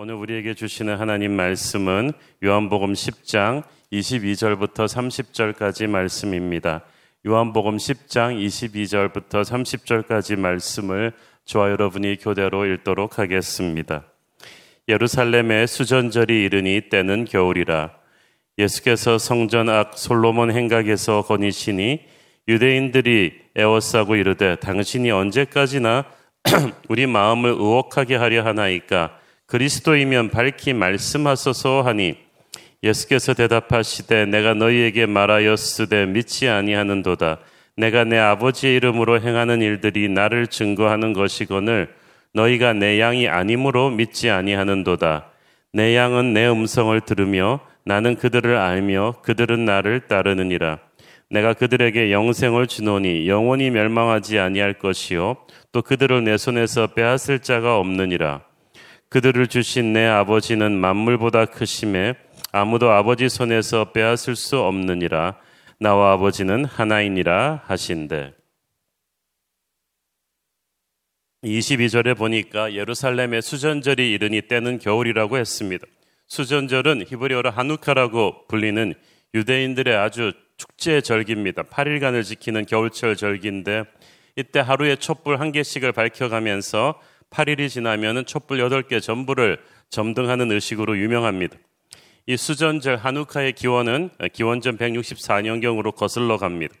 오늘 우리에게 주시는 하나님 말씀은 요한복음 10장 22절부터 30절까지 말씀입니다. 요한복음 10장 22절부터 30절까지 말씀을 저와 여러분이 교대로 읽도록 하겠습니다. 예루살렘의 수전절이 이르니 때는 겨울이라 예수께서 성전 앞 솔로몬 행각에서 거니시니 유대인들이 애워싸고 이르되 당신이 언제까지나 우리 마음을 의혹하게 하려 하나이까 그리스도이면 밝히 말씀하소서 하니 예수께서 대답하시되 내가 너희에게 말하였으되 믿지 아니하는도다. 내가 내 아버지의 이름으로 행하는 일들이 나를 증거하는 것이거늘 너희가 내 양이 아니므로 믿지 아니하는도다. 내 양은 내 음성을 들으며 나는 그들을 알며 그들은 나를 따르느니라. 내가 그들에게 영생을 주노니 영원히 멸망하지 아니할 것이요. 또 그들을 내 손에서 빼앗을 자가 없느니라 그들을 주신 내 아버지는 만물보다 크심에 아무도 아버지 손에서 빼앗을 수 없느니라 나와 아버지는 하나이니라 하신대. 22절에 보니까 예루살렘의 수전절이 이르니 때는 겨울이라고 했습니다. 수전절은 히브리어로 하누카라고 불리는 유대인들의 아주 축제 절기입니다. 8일간을 지키는 겨울철 절기인데 이때 하루에 촛불 한 개씩을 밝혀가면서 8일이 지나면 촛불 8개 전부를 점등하는 의식으로 유명합니다. 이 수전절 하누카의 기원은 기원전 164년경으로 거슬러 갑니다.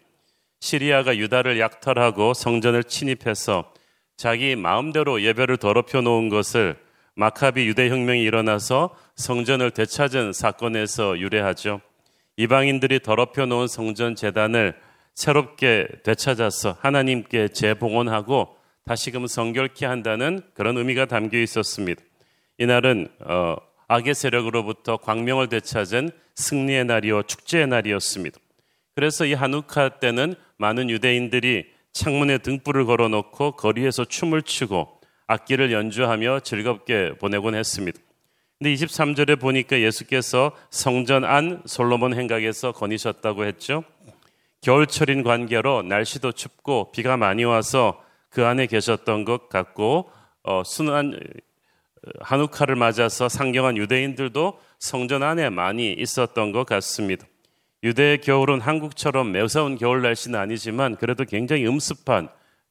시리아가 유다를 약탈하고 성전을 침입해서 자기 마음대로 예배를 더럽혀 놓은 것을 마카비 유대 혁명이 일어나서 성전을 되찾은 사건에서 유래하죠. 이방인들이 더럽혀 놓은 성전 재단을 새롭게 되찾아서 하나님께 재봉헌하고 다시금 성결케 한다는 그런 의미가 담겨 있었습니다. 이날은 어, 악의 세력으로부터 광명을 되찾은 승리의 날이요 축제의 날이었습니다. 그래서 이 한우카 때는 많은 유대인들이 창문에 등불을 걸어놓고 거리에서 춤을 추고 악기를 연주하며 즐겁게 보내곤 했습니다. 근데 23절에 보니까 예수께서 성전 안 솔로몬 행각에서 거니셨다고 했죠. 겨울철인 관계로 날씨도 춥고 비가 많이 와서 그 안에 계셨던 것 같고 어, 순한 한우카를 맞아서 상경한 유대인들도 성전 안에 많이 있었던 것 같습니다. 유대의 겨울은 한국처럼 매서운 겨울 날씨는 아니지만 그래도 굉장히 음습한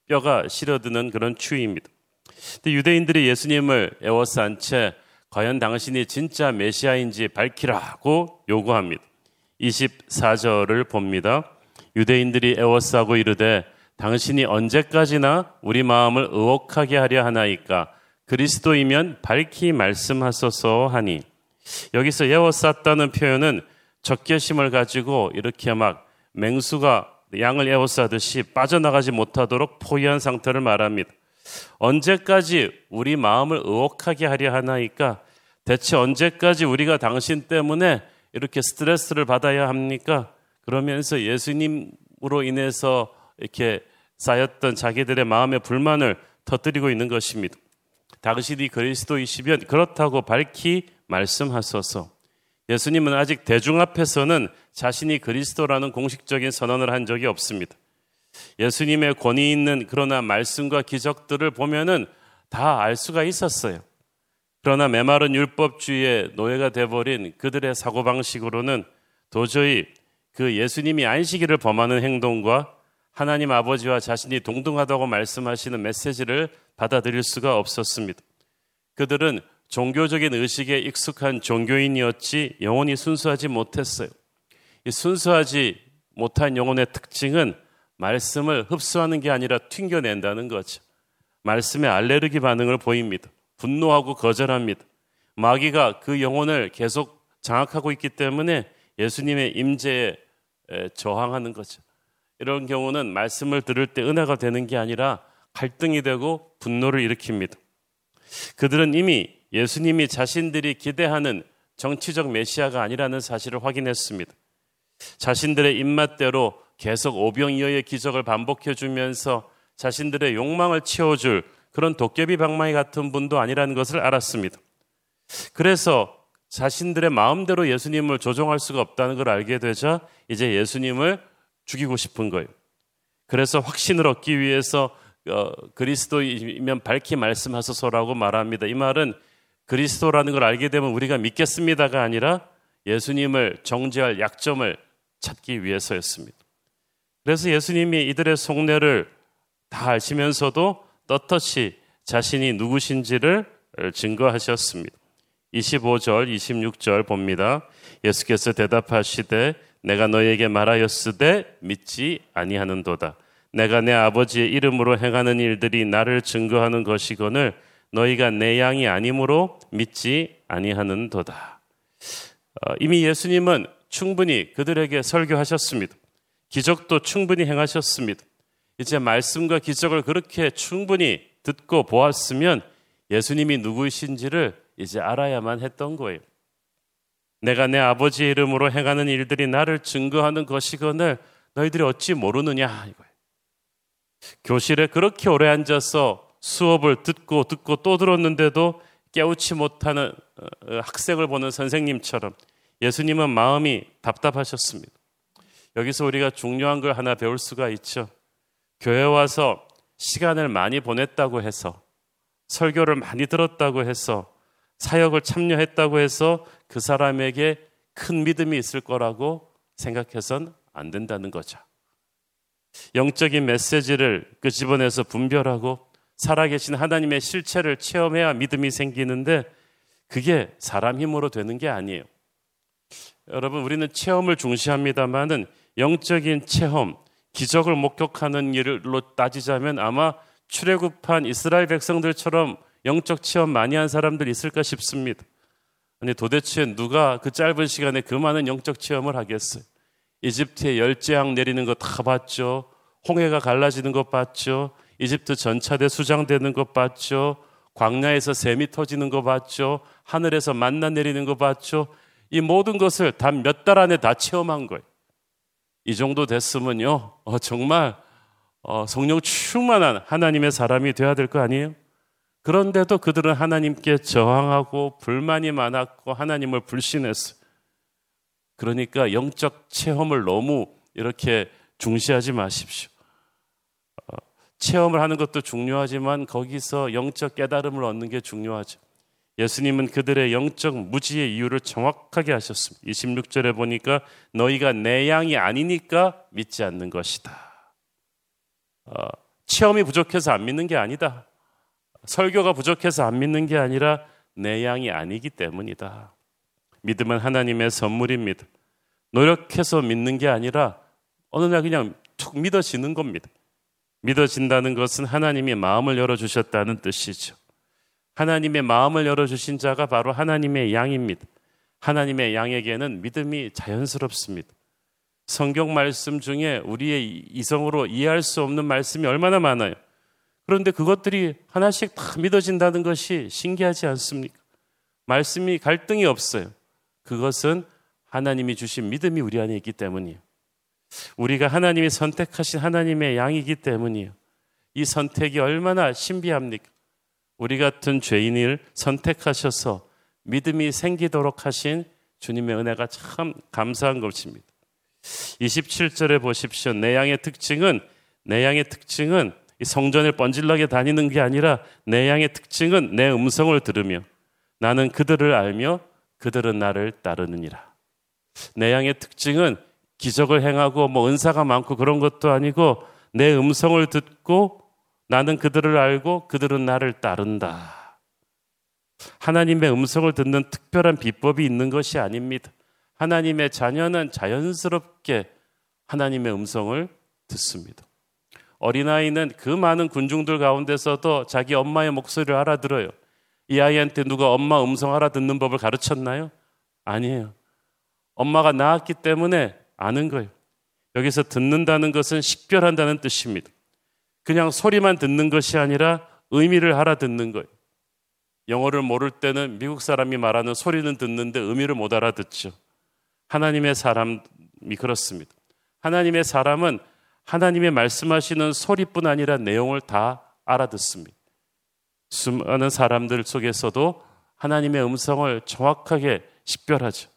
뼈가 시려드는 그런 추위입니다. 근데 유대인들이 예수님을 애워싼 채 과연 당신이 진짜 메시아인지 밝히라고 요구합니다. 24절을 봅니다. 유대인들이 애워싸고 이르되 당신이 언제까지나 우리 마음을 의혹하게 하려 하나이까 그리스도이면 밝히 말씀하소서 하니 여기서 에워쌌다는 표현은 적개심을 가지고 이렇게 막 맹수가 양을 에워싸듯이 빠져나가지 못하도록 포위한 상태를 말합니다. 언제까지 우리 마음을 의혹하게 하려 하나이까 대체 언제까지 우리가 당신 때문에 이렇게 스트레스를 받아야 합니까? 그러면서 예수님으로 인해서 이렇게 쌓였던 자기들의 마음의 불만을 터뜨리고 있는 것입니다. 당신이 그리스도이시면 그렇다고 밝히 말씀하소서. 예수님은 아직 대중 앞에서는 자신이 그리스도라는 공식적인 선언을 한 적이 없습니다. 예수님의 권위 있는 그러나 말씀과 기적들을 보면은 다 알 수가 있었어요. 그러나 메마른 율법주의의 노예가 돼버린 그들의 사고방식으로는 도저히 그 예수님이 안식일을 범하는 행동과 하나님 아버지와 자신이 동등하다고 말씀하시는 메시지를 받아들일 수가 없었습니다. 그들은 종교적인 의식에 익숙한 종교인이었지 영혼이 순수하지 못했어요. 이 순수하지 못한 영혼의 특징은 말씀을 흡수하는 게 아니라 튕겨낸다는 거죠. 말씀에 알레르기 반응을 보입니다. 분노하고 거절합니다. 마귀가 그 영혼을 계속 장악하고 있기 때문에 예수님의 임재에 저항하는 거죠. 이런 경우는 말씀을 들을 때 은혜가 되는 게 아니라 갈등이 되고 분노를 일으킵니다. 그들은 이미 예수님이 자신들이 기대하는 정치적 메시아가 아니라는 사실을 확인했습니다. 자신들의 입맛대로 계속 오병이어의 기적을 반복해 주면서 자신들의 욕망을 채워줄 그런 도깨비 방망이 같은 분도 아니라는 것을 알았습니다. 그래서 자신들의 마음대로 예수님을 조종할 수가 없다는 걸 알게 되자 이제 예수님을 죽이고 싶은 거예요. 그래서 확신을 얻기 위해서 어, 그리스도이면 밝히 말씀하소서라고 말합니다. 이 말은 그리스도라는 걸 알게 되면 우리가 믿겠습니다가 아니라 예수님을 정죄할 약점을 찾기 위해서였습니다. 그래서 예수님이 이들의 속내를 다 아시면서도 떳떳이 자신이 누구신지를 증거하셨습니다. 25절, 26절 봅니다. 예수께서 대답하시되 내가 너에게 말하였으되 믿지 아니하는도다. 내가 내 아버지의 이름으로 행하는 일들이 나를 증거하는 것이거늘 너희가 내 양이 아니므로 믿지 아니하는도다. 어, 이미 예수님은 충분히 그들에게 설교하셨습니다. 기적도 충분히 행하셨습니다. 이제 말씀과 기적을 그렇게 충분히 듣고 보았으면 예수님이 누구이신지를 이제 알아야만 했던 거예요. 내가 내 아버지의 이름으로 행하는 일들이 나를 증거하는 것이거늘 너희들이 어찌 모르느냐 이거예요. 교실에 그렇게 오래 앉아서 수업을 듣고 듣고 또 들었는데도 깨우치 못하는 어, 어, 학생을 보는 선생님처럼 예수님은 마음이 답답하셨습니다. 여기서 우리가 중요한 걸 하나 배울 수가 있죠. 교회 와서 시간을 많이 보냈다고 해서 설교를 많이 들었다고 해서 사역을 참여했다고 해서 그 사람에게 큰 믿음이 있을 거라고 생각해선 안 된다는 거죠. 영적인 메시지를 그 집안에서 분별하고 살아계신 하나님의 실체를 체험해야 믿음이 생기는데 그게 사람 힘으로 되는 게 아니에요. 여러분, 우리는 체험을 중시합니다만은 영적인 체험, 기적을 목격하는 일로 따지자면 아마 출애굽한 이스라엘 백성들처럼 영적 체험 많이 한 사람들 있을까 싶습니다. 아니 도대체 누가 그 짧은 시간에 그 많은 영적 체험을 하겠어요? 이집트에 열재앙 내리는 거 다 봤죠. 홍해가 갈라지는 것 봤죠. 이집트 전차대 수장되는 것 봤죠. 광야에서 샘이 터지는 거 봤죠. 하늘에서 만나 내리는 거 봤죠. 이 모든 것을 단 몇 달 안에 다 체험한 거예요. 이 정도 됐으면요, 어, 정말 어, 성령 충만한 하나님의 사람이 되어야 될 거 아니에요? 그런데도 그들은 하나님께 저항하고 불만이 많았고 하나님을 불신했어요. 그러니까 영적 체험을 너무 이렇게 중시하지 마십시오. 어, 체험을 하는 것도 중요하지만 거기서 영적 깨달음을 얻는 게 중요하죠. 예수님은 그들의 영적 무지의 이유를 정확하게 하셨습니다. 26절에 보니까 너희가 내 양이 아니니까 믿지 않는 것이다. 어, 체험이 부족해서 안 믿는 게 아니다. 설교가 부족해서 안 믿는 게 아니라 내 양이 아니기 때문이다. 믿음은 하나님의 선물입니다. 노력해서 믿는 게 아니라 어느 날 그냥 툭 믿어지는 겁니다. 믿어진다는 것은 하나님이 마음을 열어주셨다는 뜻이죠. 하나님의 마음을 열어주신 자가 바로 하나님의 양입니다. 하나님의 양에게는 믿음이 자연스럽습니다. 성경 말씀 중에 우리의 이성으로 이해할 수 없는 말씀이 얼마나 많아요. 그런데 그것들이 하나씩 다 믿어진다는 것이 신기하지 않습니까? 말씀이 갈등이 없어요. 그것은 하나님이 주신 믿음이 우리 안에 있기 때문이에요. 우리가 하나님이 선택하신 하나님의 양이기 때문이에요. 이 선택이 얼마나 신비합니까? 우리 같은 죄인을 선택하셔서 믿음이 생기도록 하신 주님의 은혜가 참 감사한 것입니다. 27절에 보십시오. 내 양의 특징은 내 양의 특징은 성전을 번질나게 다니는 게 아니라 내 양의 특징은 내 음성을 들으며 나는 그들을 알며 그들은 나를 따르느니라. 내 양의 특징은 기적을 행하고 뭐 은사가 많고 그런 것도 아니고 내 음성을 듣고 나는 그들을 알고 그들은 나를 따른다. 하나님의 음성을 듣는 특별한 비법이 있는 것이 아닙니다. 하나님의 자녀는 자연스럽게 하나님의 음성을 듣습니다. 어린아이는 그 많은 군중들 가운데서도 자기 엄마의 목소리를 알아들어요. 이 아이한테 누가 엄마 음성 알아듣는 법을 가르쳤나요? 아니에요. 엄마가 낳았기 때문에 아는 거예요. 여기서 듣는다는 것은 식별한다는 뜻입니다. 그냥 소리만 듣는 것이 아니라 의미를 알아듣는 거예요. 영어를 모를 때는 미국 사람이 말하는 소리는 듣는데 의미를 못 알아듣죠. 하나님의 사람이 그렇습니다. 하나님의 사람은 하나님의 말씀하시는 소리뿐 아니라 내용을 다 알아듣습니다. 수많은 사람들 속에서도 하나님의 음성을 정확하게 식별하죠.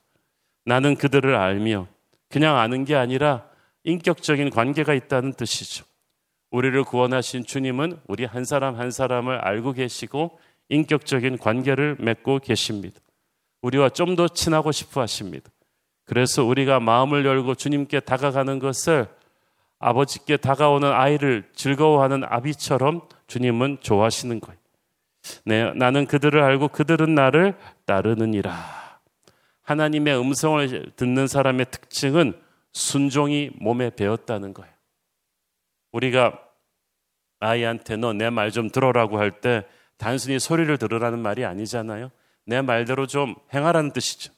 나는 그들을 알며 그냥 아는 게 아니라 인격적인 관계가 있다는 뜻이죠. 우리를 구원하신 주님은 우리 한 사람 한 사람을 알고 계시고 인격적인 관계를 맺고 계십니다. 우리와 좀 더 친하고 싶어 하십니다. 그래서 우리가 마음을 열고 주님께 다가가는 것을 아버지께 다가오는 아이를 즐거워하는 아비처럼 주님은 좋아하시는 거예요. 네, 나는 그들을 알고 그들은 나를 따르느니라. 하나님의 음성을 듣는 사람의 특징은 순종이 몸에 배었다는 거예요. 우리가 아이한테 너 내 말 좀 들어라고 할 때 단순히 소리를 들으라는 말이 아니잖아요. 내 말대로 좀 행하라는 뜻이죠.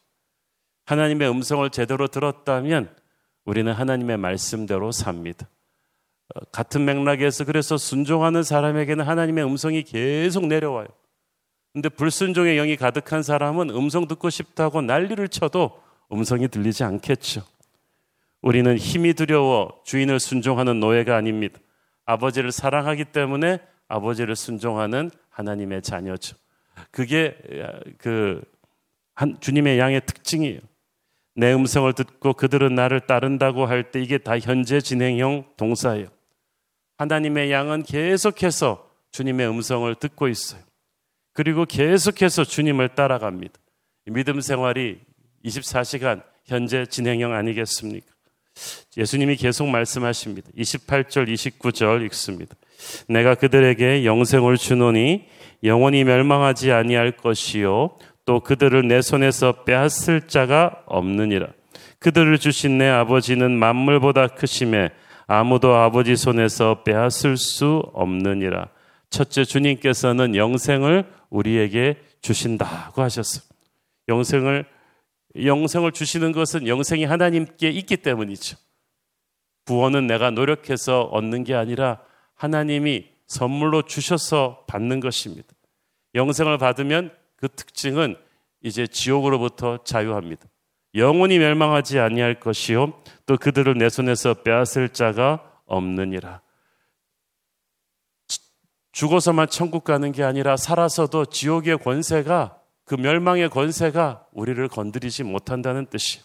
하나님의 음성을 제대로 들었다면 우리는 하나님의 말씀대로 삽니다. 어, 같은 맥락에서 그래서 순종하는 사람에게는 하나님의 음성이 계속 내려와요. 근데 불순종의 영이 가득한 사람은 음성 듣고 싶다고 난리를 쳐도 음성이 들리지 않겠죠. 우리는 힘이 두려워 주인을 순종하는 노예가 아닙니다. 아버지를 사랑하기 때문에 아버지를 순종하는 하나님의 자녀죠. 그게 그 주님의 양의 특징이에요. 내 음성을 듣고 그들은 나를 따른다고 할 때 이게 다 현재 진행형 동사예요. 하나님의 양은 계속해서 주님의 음성을 듣고 있어요. 그리고 계속해서 주님을 따라갑니다. 믿음 생활이 24시간 현재 진행형 아니겠습니까? 예수님이 계속 말씀하십니다. 28절, 29절 읽습니다. 내가 그들에게 영생을 주노니 영원히 멸망하지 아니할 것이요 또 그들을 내 손에서 빼앗을 자가 없느니라. 그들을 주신 내 아버지는 만물보다 크심에 아무도 아버지 손에서 빼앗을 수 없느니라. 첫째 주님께서는 영생을 우리에게 주신다고 하셨습니다. 영생을 영생을 주시는 것은 영생이 하나님께 있기 때문이죠. 구원은 내가 노력해서 얻는 게 아니라 하나님이 선물로 주셔서 받는 것입니다. 영생을 받으면 그 특징은 이제 지옥으로부터 자유합니다. 영원히 멸망하지 아니할 것이요 또 그들을 내 손에서 빼앗을 자가 없느니라. 죽어서만 천국 가는 게 아니라 살아서도 지옥의 권세가 그 멸망의 권세가 우리를 건드리지 못한다는 뜻이에요.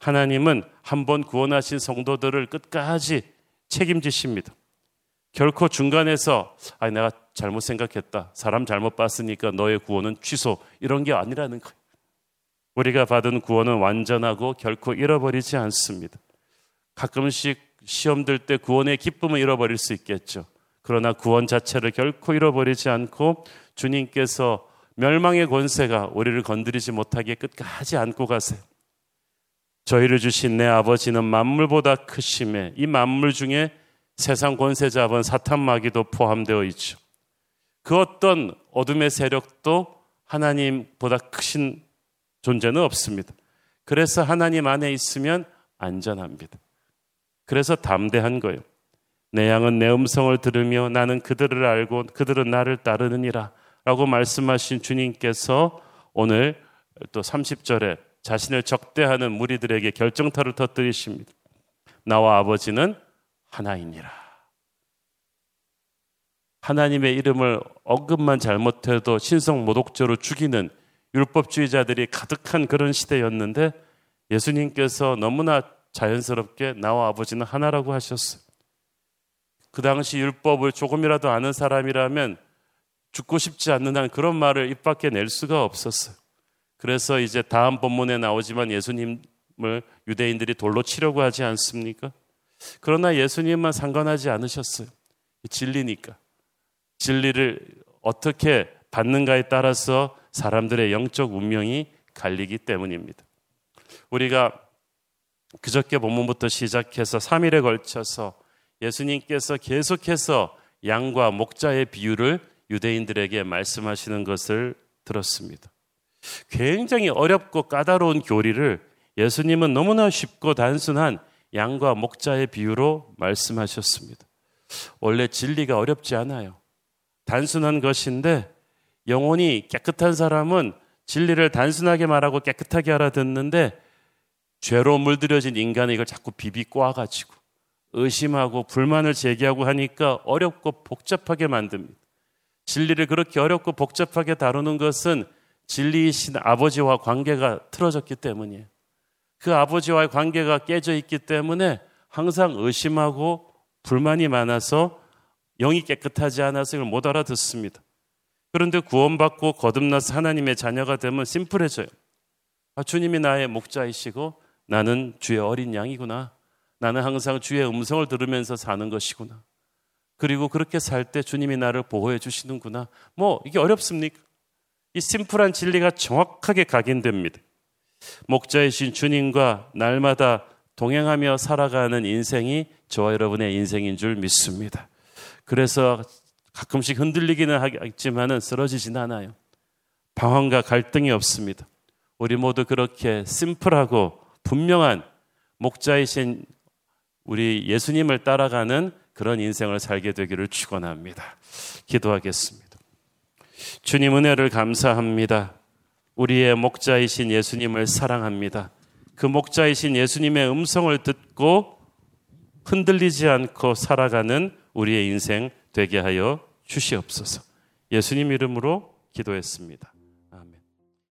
하나님은 한번 구원하신 성도들을 끝까지 책임지십니다. 결코 중간에서 아 내가 잘못 생각했다. 사람 잘못 봤으니까 너의 구원은 취소. 이런 게 아니라는 거예요. 우리가 받은 구원은 완전하고 결코 잃어버리지 않습니다. 가끔씩 시험 들 때 구원의 기쁨을 잃어버릴 수 있겠죠. 그러나 구원 자체를 결코 잃어버리지 않고 주님께서 멸망의 권세가 우리를 건드리지 못하게 끝까지 안고 가세요. 저희를 주신 내 아버지는 만물보다 크심에 이 만물 중에 세상 권세 잡은 사탄 마귀도 포함되어 있죠. 그 어떤 어둠의 세력도 하나님보다 크신 존재는 없습니다. 그래서 하나님 안에 있으면 안전합니다. 그래서 담대한 거예요. 내 양은 내 음성을 들으며 나는 그들을 알고 그들은 나를 따르느니라 라고 말씀하신 주님께서 오늘 또 30절에 자신을 적대하는 무리들에게 결정타를 터뜨리십니다. 나와 아버지는 하나이니라. 하나님의 이름을 언급만 잘못해도 신성 모독죄로 죽이는 율법주의자들이 가득한 그런 시대였는데 예수님께서 너무나 자연스럽게 나와 아버지는 하나라고 하셨어요. 그 당시 율법을 조금이라도 아는 사람이라면 죽고 싶지 않는 한 그런 말을 입 밖에 낼 수가 없었어요. 그래서 이제 다음 본문에 나오지만 예수님을 유대인들이 돌로 치려고 하지 않습니까? 그러나 예수님만 상관하지 않으셨어요. 진리니까. 진리를 어떻게 받는가에 따라서 사람들의 영적 운명이 갈리기 때문입니다. 우리가 그저께 본문부터 시작해서 3일에 걸쳐서 예수님께서 계속해서 양과 목자의 비유를 유대인들에게 말씀하시는 것을 들었습니다. 굉장히 어렵고 까다로운 교리를 예수님은 너무나 쉽고 단순한 양과 목자의 비유로 말씀하셨습니다. 원래 진리가 어렵지 않아요. 단순한 것인데 영혼이 깨끗한 사람은 진리를 단순하게 말하고 깨끗하게 알아듣는데 죄로 물들여진 인간이 이걸 자꾸 비비 꼬아가지고 의심하고 불만을 제기하고 하니까 어렵고 복잡하게 만듭니다. 진리를 그렇게 어렵고 복잡하게 다루는 것은 진리이신 아버지와 관계가 틀어졌기 때문이에요. 그 아버지와의 관계가 깨져 있기 때문에 항상 의심하고 불만이 많아서 영이 깨끗하지 않아서 이걸 못 알아듣습니다. 그런데 구원받고 거듭나서 하나님의 자녀가 되면 심플해져요. 아, 주님이 나의 목자이시고 나는 주의 어린 양이구나. 나는 항상 주의 음성을 들으면서 사는 것이구나. 그리고 그렇게 살 때 주님이 나를 보호해 주시는구나. 뭐 이게 어렵습니까? 이 심플한 진리가 정확하게 각인됩니다. 목자이신 주님과 날마다 동행하며 살아가는 인생이 저와 여러분의 인생인 줄 믿습니다. 그래서 가끔씩 흔들리기는 하겠지만은 쓰러지진 않아요. 방황과 갈등이 없습니다. 우리 모두 그렇게 심플하고 분명한 목자이신 우리 예수님을 따라가는 그런 인생을 살게 되기를 축원합니다. 기도하겠습니다. 주님 은혜를 감사합니다. 우리의 목자이신 예수님을 사랑합니다. 그 목자이신 예수님의 음성을 듣고 흔들리지 않고 살아가는 우리의 인생 되게 하여 주시옵소서. 예수님 이름으로 기도했습니다.